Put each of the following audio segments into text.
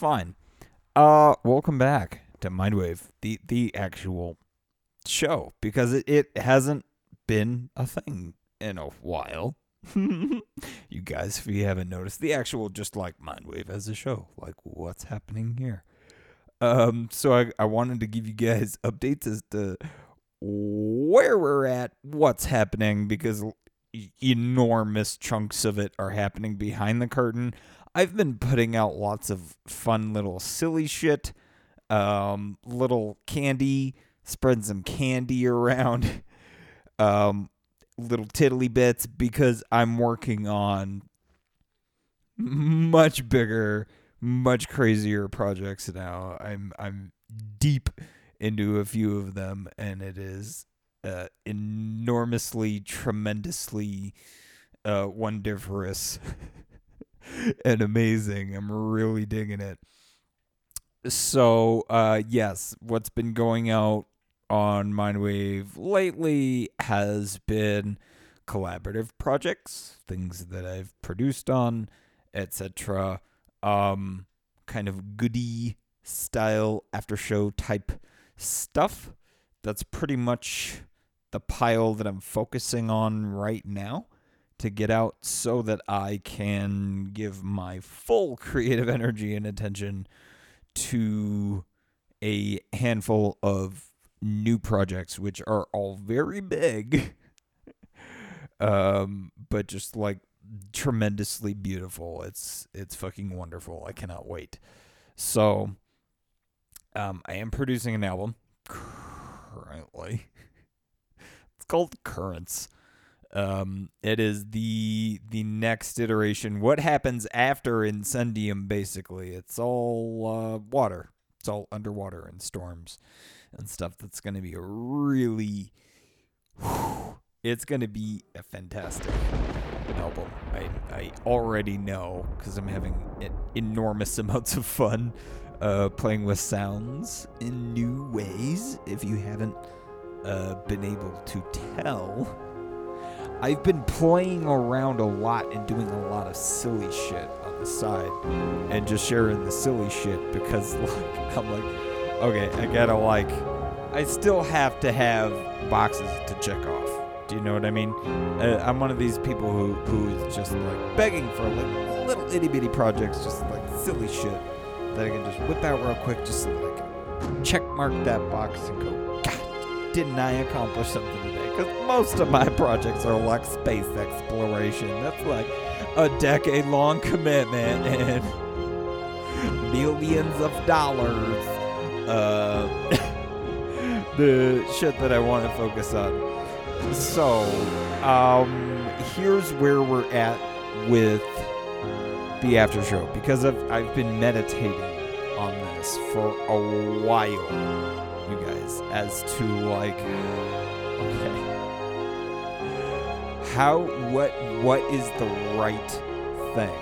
fine. Uh, welcome back to Mindwave, the the actual show, because it, it hasn't been a thing in a while. you guys, if you haven't noticed, the actual just like Mindwave as a show, like what's happening here. Um, so I, I wanted to give you guys updates as to where we're at, what's happening, because enormous chunks of it are happening behind the curtain. I've been putting out lots of fun little silly shit, um, little candy, spreading some candy around, um, little tiddly bits because I'm working on much bigger, much crazier projects now. I'm I'm deep into a few of them, and it is uh, enormously, tremendously uh, wondiferous and amazing. I'm really digging it. So, uh, yes, what's been going out on Mindwave lately has been collaborative projects, things that I've produced on, etc. Um, kind of goody style after show type stuff. That's pretty much the pile that I'm focusing on right now to get out so that I can give my full creative energy and attention to a handful of new projects, which are all very big, um, but just like tremendously beautiful. It's it's fucking wonderful. I cannot wait. So, um, I am producing an album currently. It's called Currents. Um, it is the the next iteration. What happens after Incendium? Basically, it's all uh, water. It's all underwater and storms and stuff. That's going to be a really. whew, it's going to be a fantastic album. I I already know because I'm having enormous amounts of fun uh, playing with sounds in new ways. If you haven't uh, been able to tell. I've been playing around a lot and doing a lot of silly shit on the side and just sharing the silly shit because like I'm like okay, I gotta like I still have to have boxes to check off. Do you know what I mean? Uh, I'm one of these people who who is just like begging for like little itty bitty projects, just like silly shit that I can just whip out real quick, just to, like check mark that box and go, God, didn't I accomplish something? Because most of my projects are like space exploration. That's like a decade long commitment and millions of dollars. Uh, the shit that I want to focus on. So, um, here's where we're at with the after show because I've, I've been meditating on this for a while, you guys, as to like, okay, how, what, what is the right thing?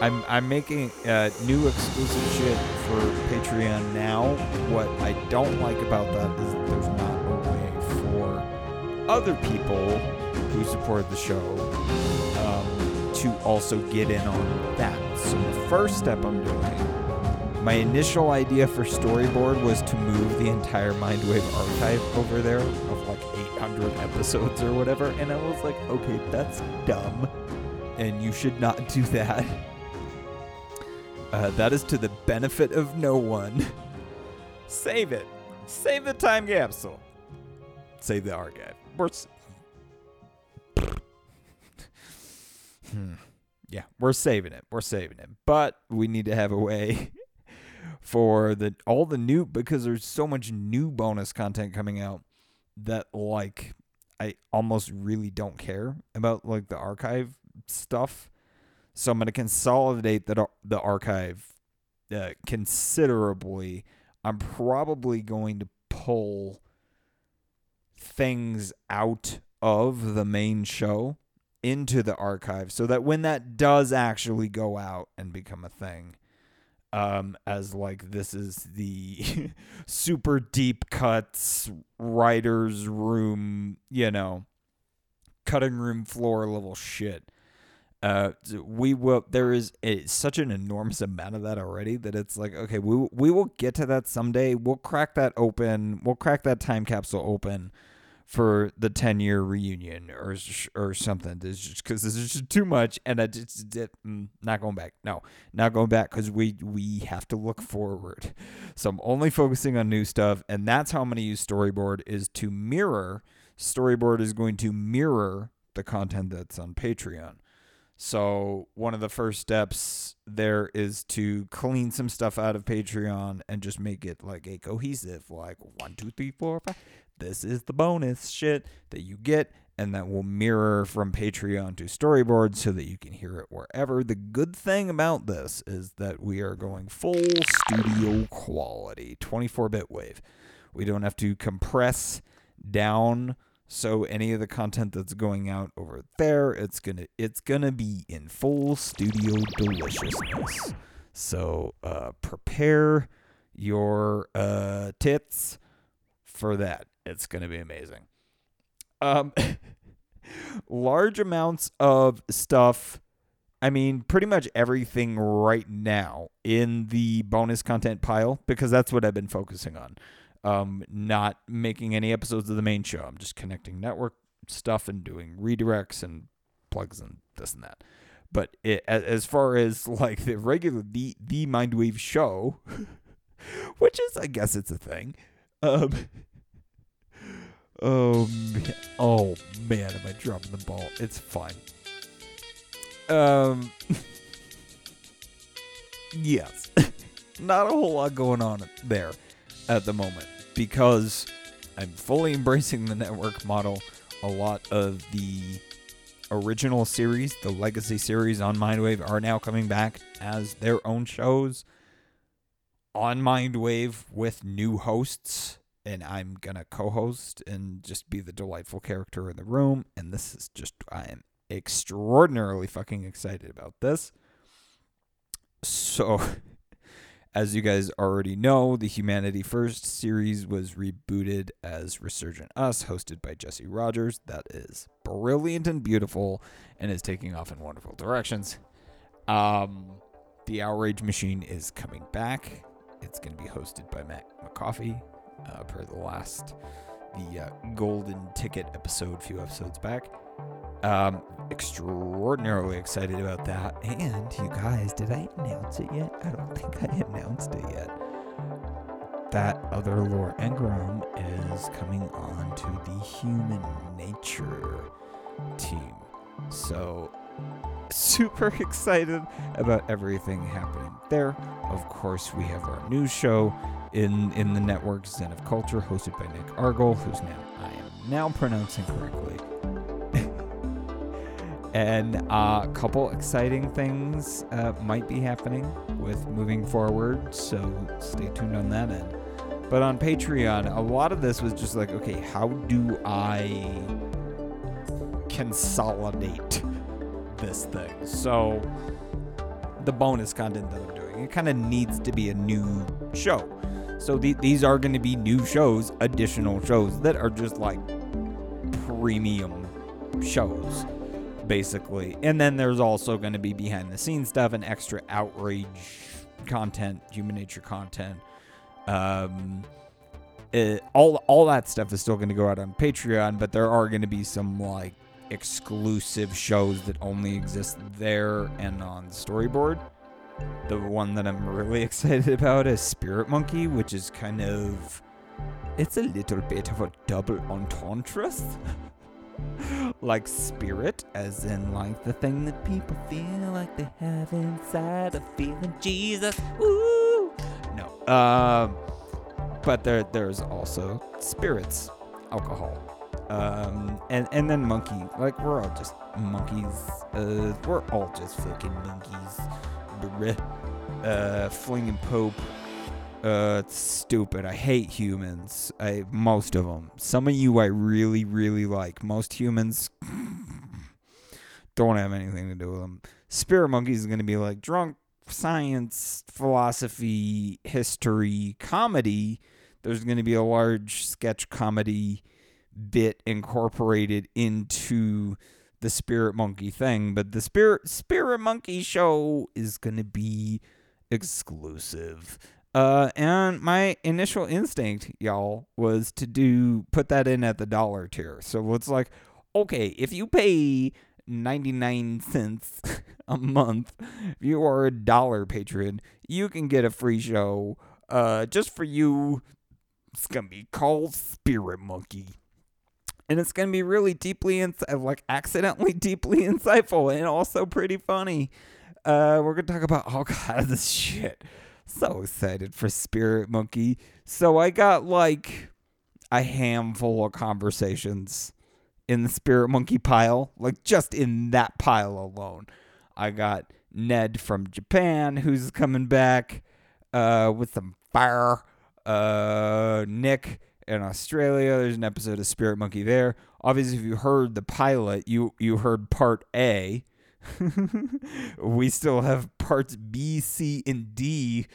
I'm, I'm making uh, new exclusive shit for Patreon now. What I don't like about that is that there's not a way for other people who support the show um, to also get in on that. So the first step I'm doing, my initial idea for storyboard was to move the entire Mindwave archive over there of like 800 episodes or whatever, and I was like, okay, that's dumb, and you should not do that. Uh, that is to the benefit of no one. Save it. Save the time capsule. Save the archive. We're s- Hmm. Yeah, we're saving it. We're saving it. But we need to have a way for the all the new because there's so much new bonus content coming out that like I almost really don't care about like the archive stuff. So I'm going to consolidate the the archive uh, considerably. I'm probably going to pull things out of the main show into the archive so that when that does actually go out and become a thing um as like this is the super deep cuts writers room you know cutting room floor level shit Uh, we will. There is a, such an enormous amount of that already that it's like, okay, we we will get to that someday. We'll crack that open. We'll crack that time capsule open for the 10 year reunion or or something. This just because this is just too much, and I just mm, not going back. No, not going back because we we have to look forward. So I'm only focusing on new stuff, and that's how I'm going to use Storyboard is to mirror. Storyboard is going to mirror the content that's on Patreon. So one of the first steps there is to clean some stuff out of Patreon and just make it like a cohesive, like one, two, three, four, five. This is the bonus shit that you get, and that will mirror from Patreon to Storyboard so that you can hear it wherever. The good thing about this is that we are going full studio quality, 24 bit wave. We don't have to compress down so any of the content that's going out over there, it's gonna it's gonna be in full studio deliciousness. So uh, prepare your uh, tits for that. It's gonna be amazing. Um, large amounts of stuff. I mean, pretty much everything right now in the bonus content pile because that's what I've been focusing on um, not making any episodes of the main show. I'm just connecting network stuff and doing redirects and plugs and this and that. But it, as far as like the regular the the Mindwave show, which is I guess it's a thing. Um, oh man, oh man, am I dropping the ball? It's fine. Um, yes, not a whole lot going on there at the moment because I'm fully embracing the network model. A lot of the original series, the legacy series on Mindwave, are now coming back as their own shows on Mindwave with new hosts. And I'm going to co host and just be the delightful character in the room. And this is just, I am extraordinarily fucking excited about this. So. As you guys already know, the Humanity First series was rebooted as Resurgent Us, hosted by Jesse Rogers. That is brilliant and beautiful and is taking off in wonderful directions. Um, the Outrage Machine is coming back. It's going to be hosted by Matt McCoffey, uh, per the last, the uh, Golden Ticket episode, a few episodes back. Um, extraordinarily excited about that. And you guys, did I announce it yet? I don't think I announced it yet. That other lore engram is coming on to the human nature team. So super excited about everything happening there. Of course, we have our news show in in the network Zen of Culture, hosted by Nick Argall, whose name I am now pronouncing correctly and uh, a couple exciting things uh, might be happening with moving forward. So stay tuned on that end. But on Patreon, a lot of this was just like, okay, how do I consolidate this thing? So the bonus content that I'm doing, it kind of needs to be a new show. So the, these are going to be new shows, additional shows that are just like premium shows basically. And then there's also going to be behind the scenes stuff and extra outrage content, human nature content. Um, it, all all that stuff is still going to go out on Patreon, but there are going to be some like exclusive shows that only exist there and on Storyboard. The one that I'm really excited about is Spirit Monkey, which is kind of it's a little bit of a double entendre. like spirit, as in like the thing that people feel like they have inside of feeling Jesus. Woo! No. Um, but there there's also spirits, alcohol. Um, and and then monkey. Like we're all just monkeys. Uh, we're all just fucking monkeys. Uh, flinging pope uh, it's stupid. I hate humans. I most of them. Some of you I really, really like. Most humans don't have anything to do with them. Spirit Monkeys is gonna be like drunk science, philosophy, history, comedy. There's gonna be a large sketch comedy bit incorporated into the Spirit Monkey thing, but the Spirit Spirit Monkey show is gonna be exclusive. Uh, and my initial instinct, y'all, was to do put that in at the dollar tier. So it's like, okay, if you pay 99 cents a month, if you are a dollar patron, you can get a free show uh, just for you. It's going to be called Spirit Monkey. And it's going to be really deeply, ins- like accidentally deeply insightful and also pretty funny. Uh, we're going to talk about all kinds of shit. So excited for Spirit Monkey. So I got like a handful of conversations in the Spirit Monkey pile, like just in that pile alone. I got Ned from Japan who's coming back uh, with some fire. Uh, Nick in Australia. There's an episode of Spirit Monkey there. Obviously, if you heard the pilot, you you heard part A. we still have parts B, C, and D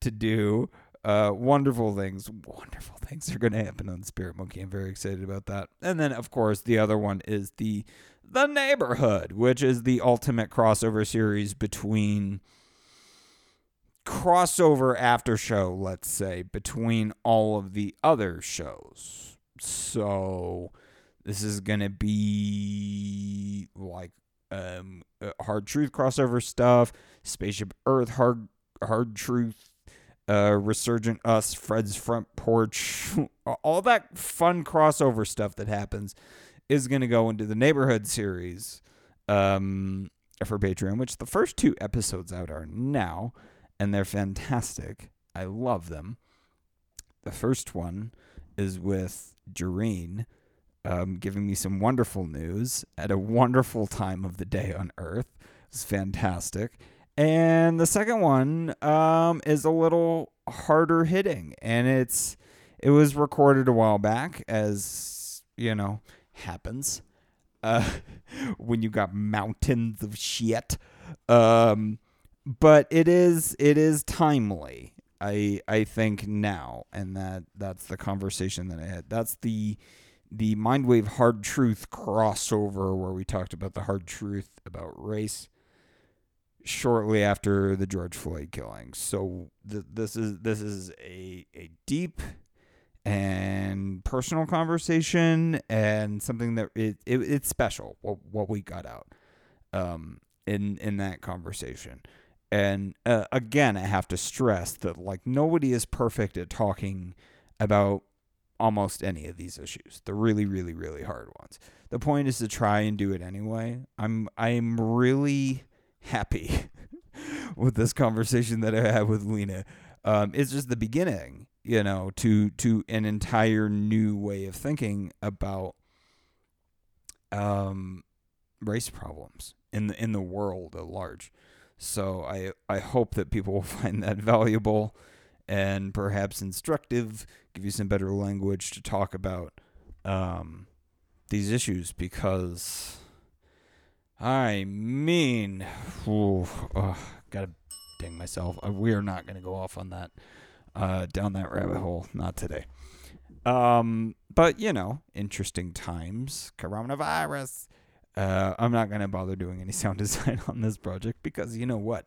to do. Uh, wonderful things, wonderful things are going to happen on Spirit Monkey. I'm very excited about that. And then, of course, the other one is the the Neighborhood, which is the ultimate crossover series between crossover after show, let's say, between all of the other shows. So this is going to be like um, uh, hard truth crossover stuff, spaceship Earth hard hard truth uh, Resurgent Us, Fred's Front Porch, all that fun crossover stuff that happens is going to go into the Neighborhood series um, for Patreon, which the first two episodes out are now, and they're fantastic. I love them. The first one is with Jareen um, giving me some wonderful news at a wonderful time of the day on Earth. It's fantastic. And the second one um, is a little harder hitting, and it's it was recorded a while back, as you know happens uh, when you got mountains of shit. Um, but it is it is timely. I I think now, and that that's the conversation that I had. That's the the Mindwave Hard Truth crossover where we talked about the hard truth about race shortly after the George Floyd killing. So th- this is this is a a deep and personal conversation and something that it, it it's special what what we got out um in in that conversation. And uh, again, I have to stress that like nobody is perfect at talking about almost any of these issues. The really really really hard ones. The point is to try and do it anyway. I'm I'm really happy with this conversation that I had with Lena. Um, it's just the beginning, you know, to to an entire new way of thinking about um, race problems in the in the world at large. So I I hope that people will find that valuable and perhaps instructive, give you some better language to talk about um, these issues because I mean, oh, gotta ding myself. Uh, we are not gonna go off on that, uh, down that rabbit hole. Not today. Um, but you know, interesting times. Coronavirus. Uh, I'm not gonna bother doing any sound design on this project because you know what?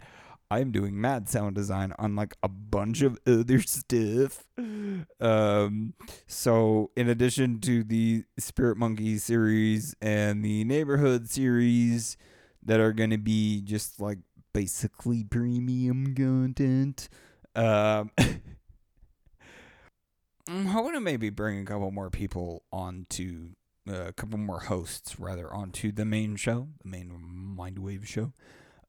I'm doing mad sound design on like a bunch of other stuff. Um, so in addition to the Spirit Monkey series and the Neighborhood series that are going to be just like basically premium content, um, hoping to maybe bring a couple more people on to uh, a couple more hosts rather onto the main show, the main Mindwave show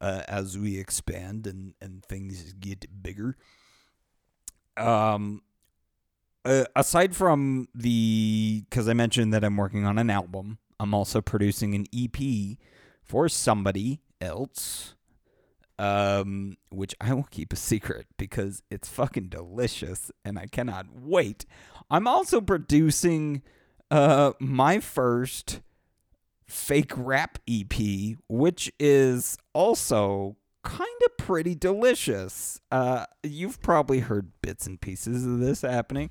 uh, as we expand and, and things get bigger. Um, uh, aside from the, because I mentioned that I'm working on an album, I'm also producing an EP for somebody else, um, which I will keep a secret because it's fucking delicious and I cannot wait. I'm also producing uh, my first fake rap EP, which is also kind of pretty delicious. Uh, you've probably heard bits and pieces of this happening.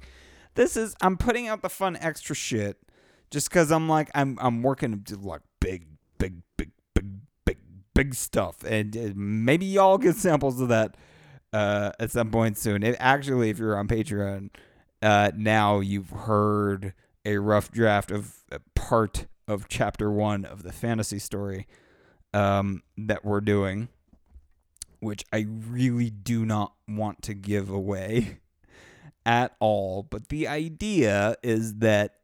This is I'm putting out the fun extra shit just because I'm like I'm I'm working like big big, big, big, big, big stuff. And uh, maybe y'all get samples of that uh, at some point soon. It, actually, if you're on Patreon uh, now, you've heard a rough draft of uh, part of chapter one of the fantasy story um, that we're doing, which I really do not want to give away at all. But the idea is that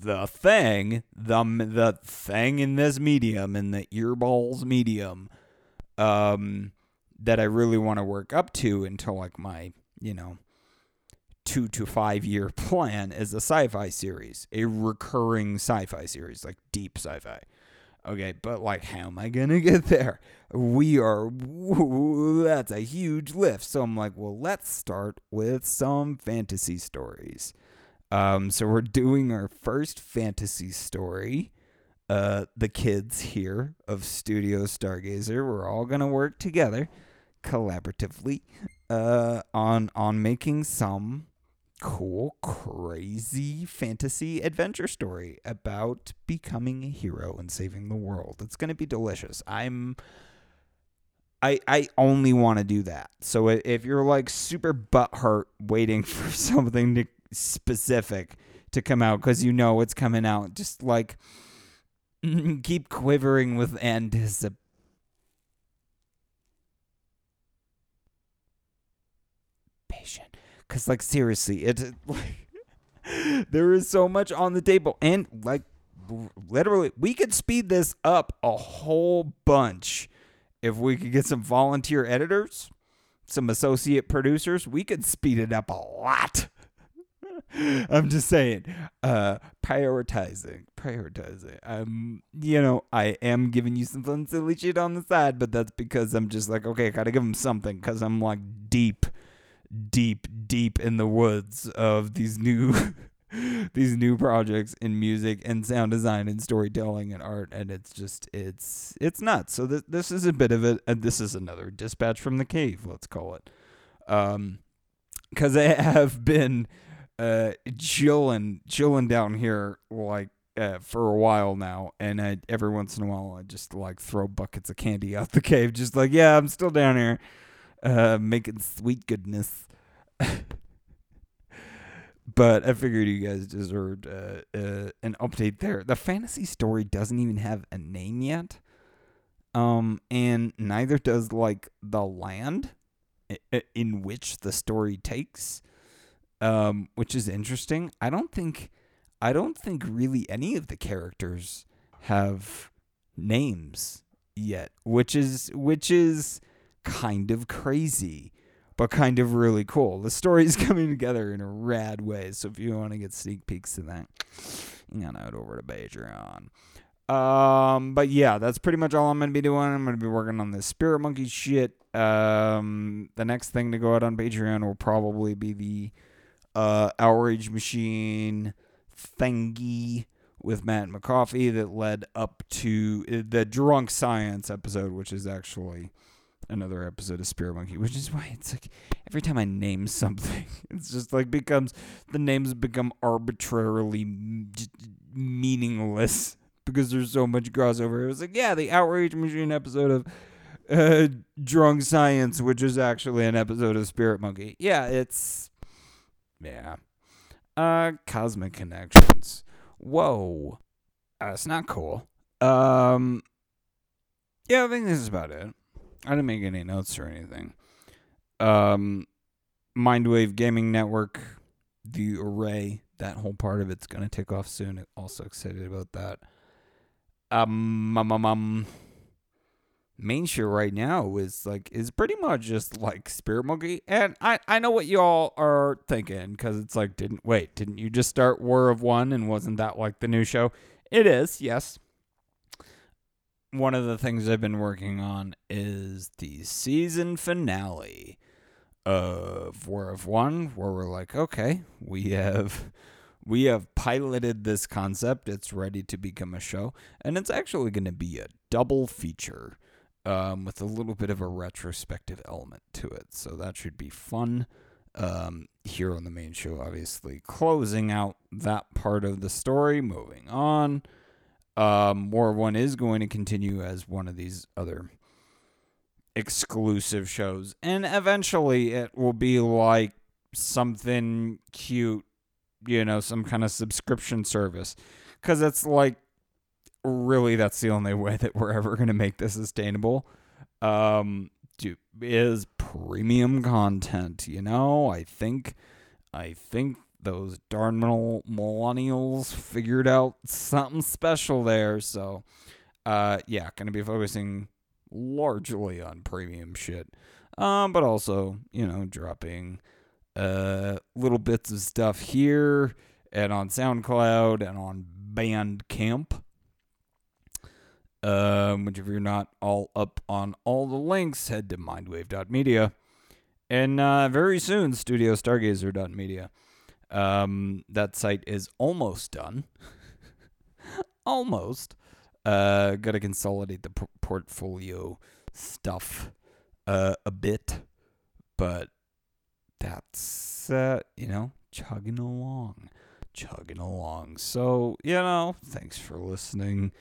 the thing, the the thing in this medium, in the earballs medium, um, that I really want to work up to until like my, you know, two to five year plan is a sci-fi series, a recurring sci-fi series, like deep sci-fi. Okay, but like, how am I gonna get there? We are, that's a huge lift. So I'm like, well, let's start with some fantasy stories. Um, so we're doing our first fantasy story. Uh, the kids here of Studio Stargazer, we're all gonna work together collaboratively uh, on on making some cool, crazy fantasy adventure story about becoming a hero and saving the world. It's going to be delicious. I'm I I only want to do that. So if you're like super butthurt waiting for something to, specific to come out cuz you know it's coming out, just like keep quivering with anticipation Cause like seriously, it like there is so much on the table, and like literally, we could speed this up a whole bunch if we could get some volunteer editors, some associate producers. We could speed it up a lot. I'm just saying, uh, prioritizing, prioritizing. Um, you know, I am giving you some fun, silly shit on the side, but that's because I'm just like, okay, I gotta give them something because I'm like deep deep, deep in the woods of these new these new projects in music and sound design and storytelling and art and it's just it's it's nuts. So th- this is a bit of it and this is another dispatch from the cave let's call it. Um because i have been uh chilling chilling down here like uh, for a while now and I, every once in a while i just like throw buckets of candy out the cave just like yeah i'm still down here uh, making sweet goodness. but I figured you guys deserved uh, uh, an update there. The fantasy story doesn't even have a name yet, um, and neither does like the land in which the story takes, um, which is interesting. I don't think, I don't think really any of the characters have names yet, which is which is kind of crazy, but kind of really cool. The story is coming together in a rad way. So if you want to get sneak peeks to that, you gotta head over to Patreon. Um, but yeah, that's pretty much all I'm gonna be doing. I'm gonna be working on this Spirit Monkey shit. Um, the next thing to go out on Patreon will probably be the uh Outrage Machine thingy with Matt McCoffey that led up to uh, the Drunk Science episode, which is actually another episode of Spirit Monkey, which is why it's like every time I name something, it's just like becomes the names become arbitrarily meaningless because there's so much crossover. It was like, yeah, the Outrage Machine episode of uh, Drunk Science, which is actually an episode of Spirit Monkey. Yeah, it's yeah. Uh, Cosmic Connections. Whoa, uh, not cool. Um, yeah, I think this is about it. I didn't make any notes or anything. Um, Mindwave Gaming Network, the array, that whole part of it's gonna take off soon. Also excited about that. Um, um, um, um main show right now is like is pretty much just like Spirit Monkey, and I I know what y'all are thinking because it's like didn't wait didn't you just start War of One and wasn't that like the new show? It is yes one of the things I've been working on is the season finale of War of One, where we're like, okay, we have we have piloted this concept. It's ready to become a show, and it's actually going to be a double feature um, with a little bit of a retrospective element to it. So that should be fun. Um, here on the main show, obviously, closing out that part of the story, moving on. Um, War One is going to continue as one of these other exclusive shows, and eventually it will be like something cute, you know, some kind of subscription service, because it's like really that's the only way that we're ever going to make this sustainable. Um, is premium content, you know? I think I think those darn millennials figured out something special there. So, uh, yeah, going to be focusing largely on premium shit. Um, but also, you know, dropping uh little bits of stuff here and on SoundCloud and on Bandcamp. Um, which if you're not all up on all the links, head to mindwave.media. And uh, very soon, studio studiostargazer.media. Um, that site is almost done. almost. Uh, got to consolidate the p- portfolio stuff uh, a bit, but that's uh, you know chugging along, chugging along. So you know, thanks for listening.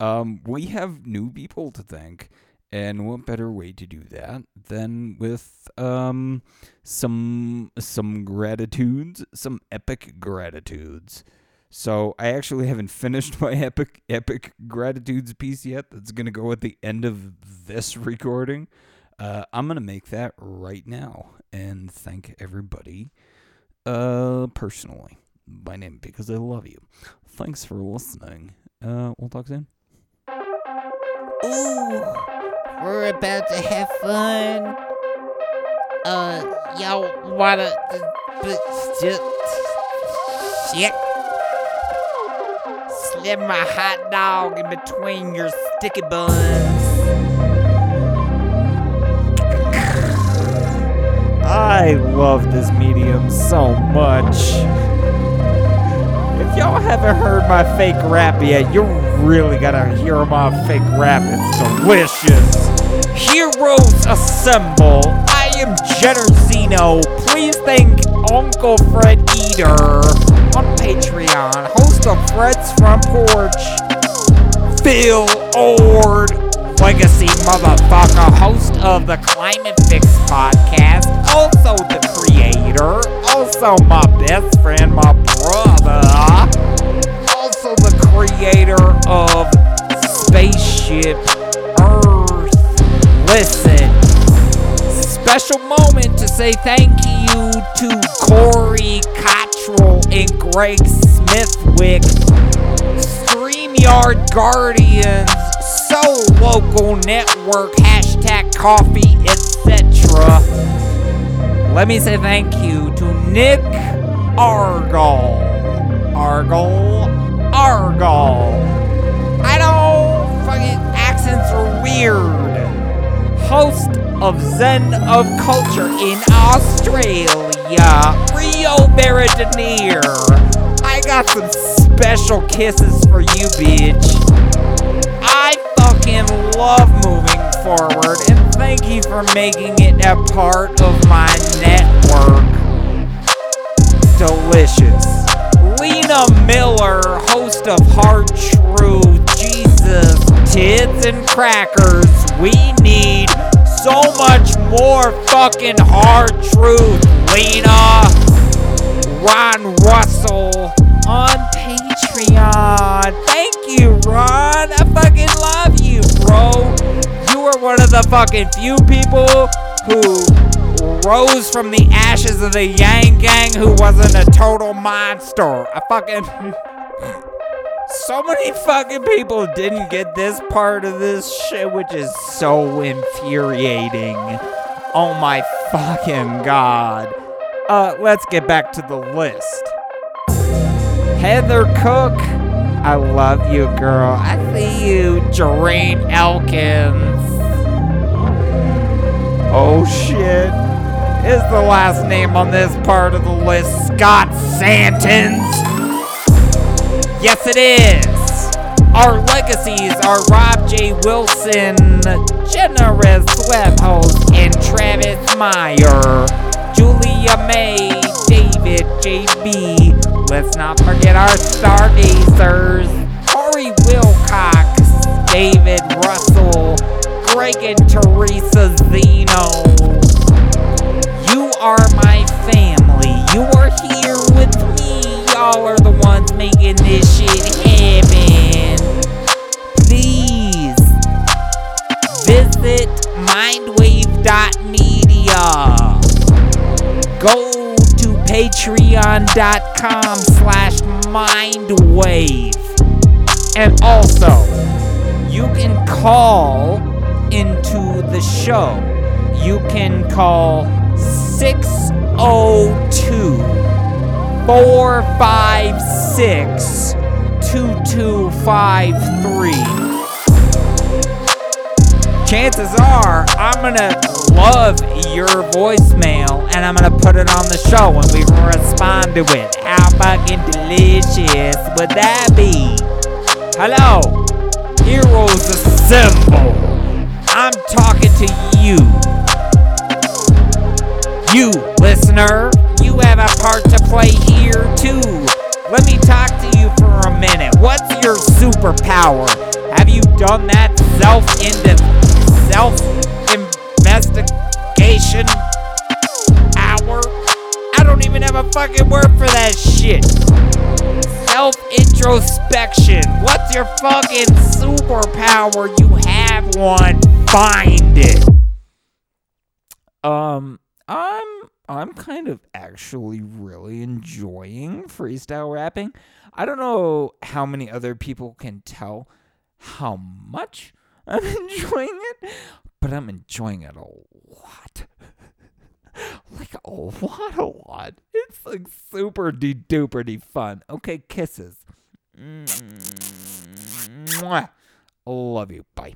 Um, we have new people to thank. And what better way to do that than with um, some some gratitudes, some epic gratitudes. So I actually haven't finished my epic epic gratitudes piece yet. That's gonna go at the end of this recording. Uh, I'm gonna make that right now and thank everybody uh, personally by name because I love you. Thanks for listening. Uh, we'll talk soon. Ooh, we're about to have fun. Uh, y'all wanna still shit? Slip my hot dog in between your sticky buns. I love this medium so much. If y'all haven't heard my fake rap yet, you really gotta hear my fake rap. It's delicious. Heroes assemble. I am Jenner Zeno. Please thank Uncle Fred Eater on Patreon, host of Fred's Front Porch. Phil Ord, legacy motherfucker, host of the Climate Fix podcast, also the creator, also my best friend, my brother, creator of Spaceship Earth. Listen, special moment to say thank you to Corey Cottrell and Greg Smithwick, StreamYard Guardians, So Local Network, hashtag coffee, etc. Let me say thank you to Nick Argall. Argall? Argall. I know fucking accents are weird. Host of Zen of Culture in Australia, Rio Veradenier. I got some special kisses for you, bitch. I fucking love moving forward, and thank you for making it a part of my network. Delicious. Lena Miller, host of Hard Truth, Jesus, Tits and Crackers. We need so much more fucking hard truth, Lena. Ron Russell on Patreon. Thank you, Ron. I fucking love you, bro. You are one of the fucking few people who rose from the ashes of the Yang Gang who wasn't a total monster. I fucking. so many fucking people didn't get this part of this shit, which is so infuriating. Oh my fucking god. Uh, let's get back to the list. Heather Cook, I love you, girl. I see you, Jareen Elkins. Oh shit. Is the last name on this part of the list Scott Santons? Yes, it is. Our legacies are Rob J. Wilson, Generous Webhost, and Travis Meyer. Julia May, David JB. Let's not forget our stargazers. Corey Wilcox, David Russell, Greg and Teresa Zeno. You are my family. You are here with me. Y'all are the ones making this shit happen. Please visit mindwave.media. Go to patreon.com slash mindwave. And also, you can call into the show. You can call 602 456 2253 chances are I'm gonna love your voicemail and I'm gonna put it on the show and we respond to it. How fucking delicious would that be? Hello, Heroes Assemble. I'm talking to you. You, listener, you have a part to play here too. Let me talk to you for a minute. What's your superpower? Have you done that self self investigation hour? I don't even have a fucking word for that shit. Self introspection. What's your fucking superpower? You have one. Find it. Um, I'm I'm kind of actually really enjoying freestyle rapping. I don't know how many other people can tell how much I'm enjoying it, but I'm enjoying it a lot. like a lot, a lot. It's like super de duper fun. Okay, kisses. Mwah. Love you. Bye.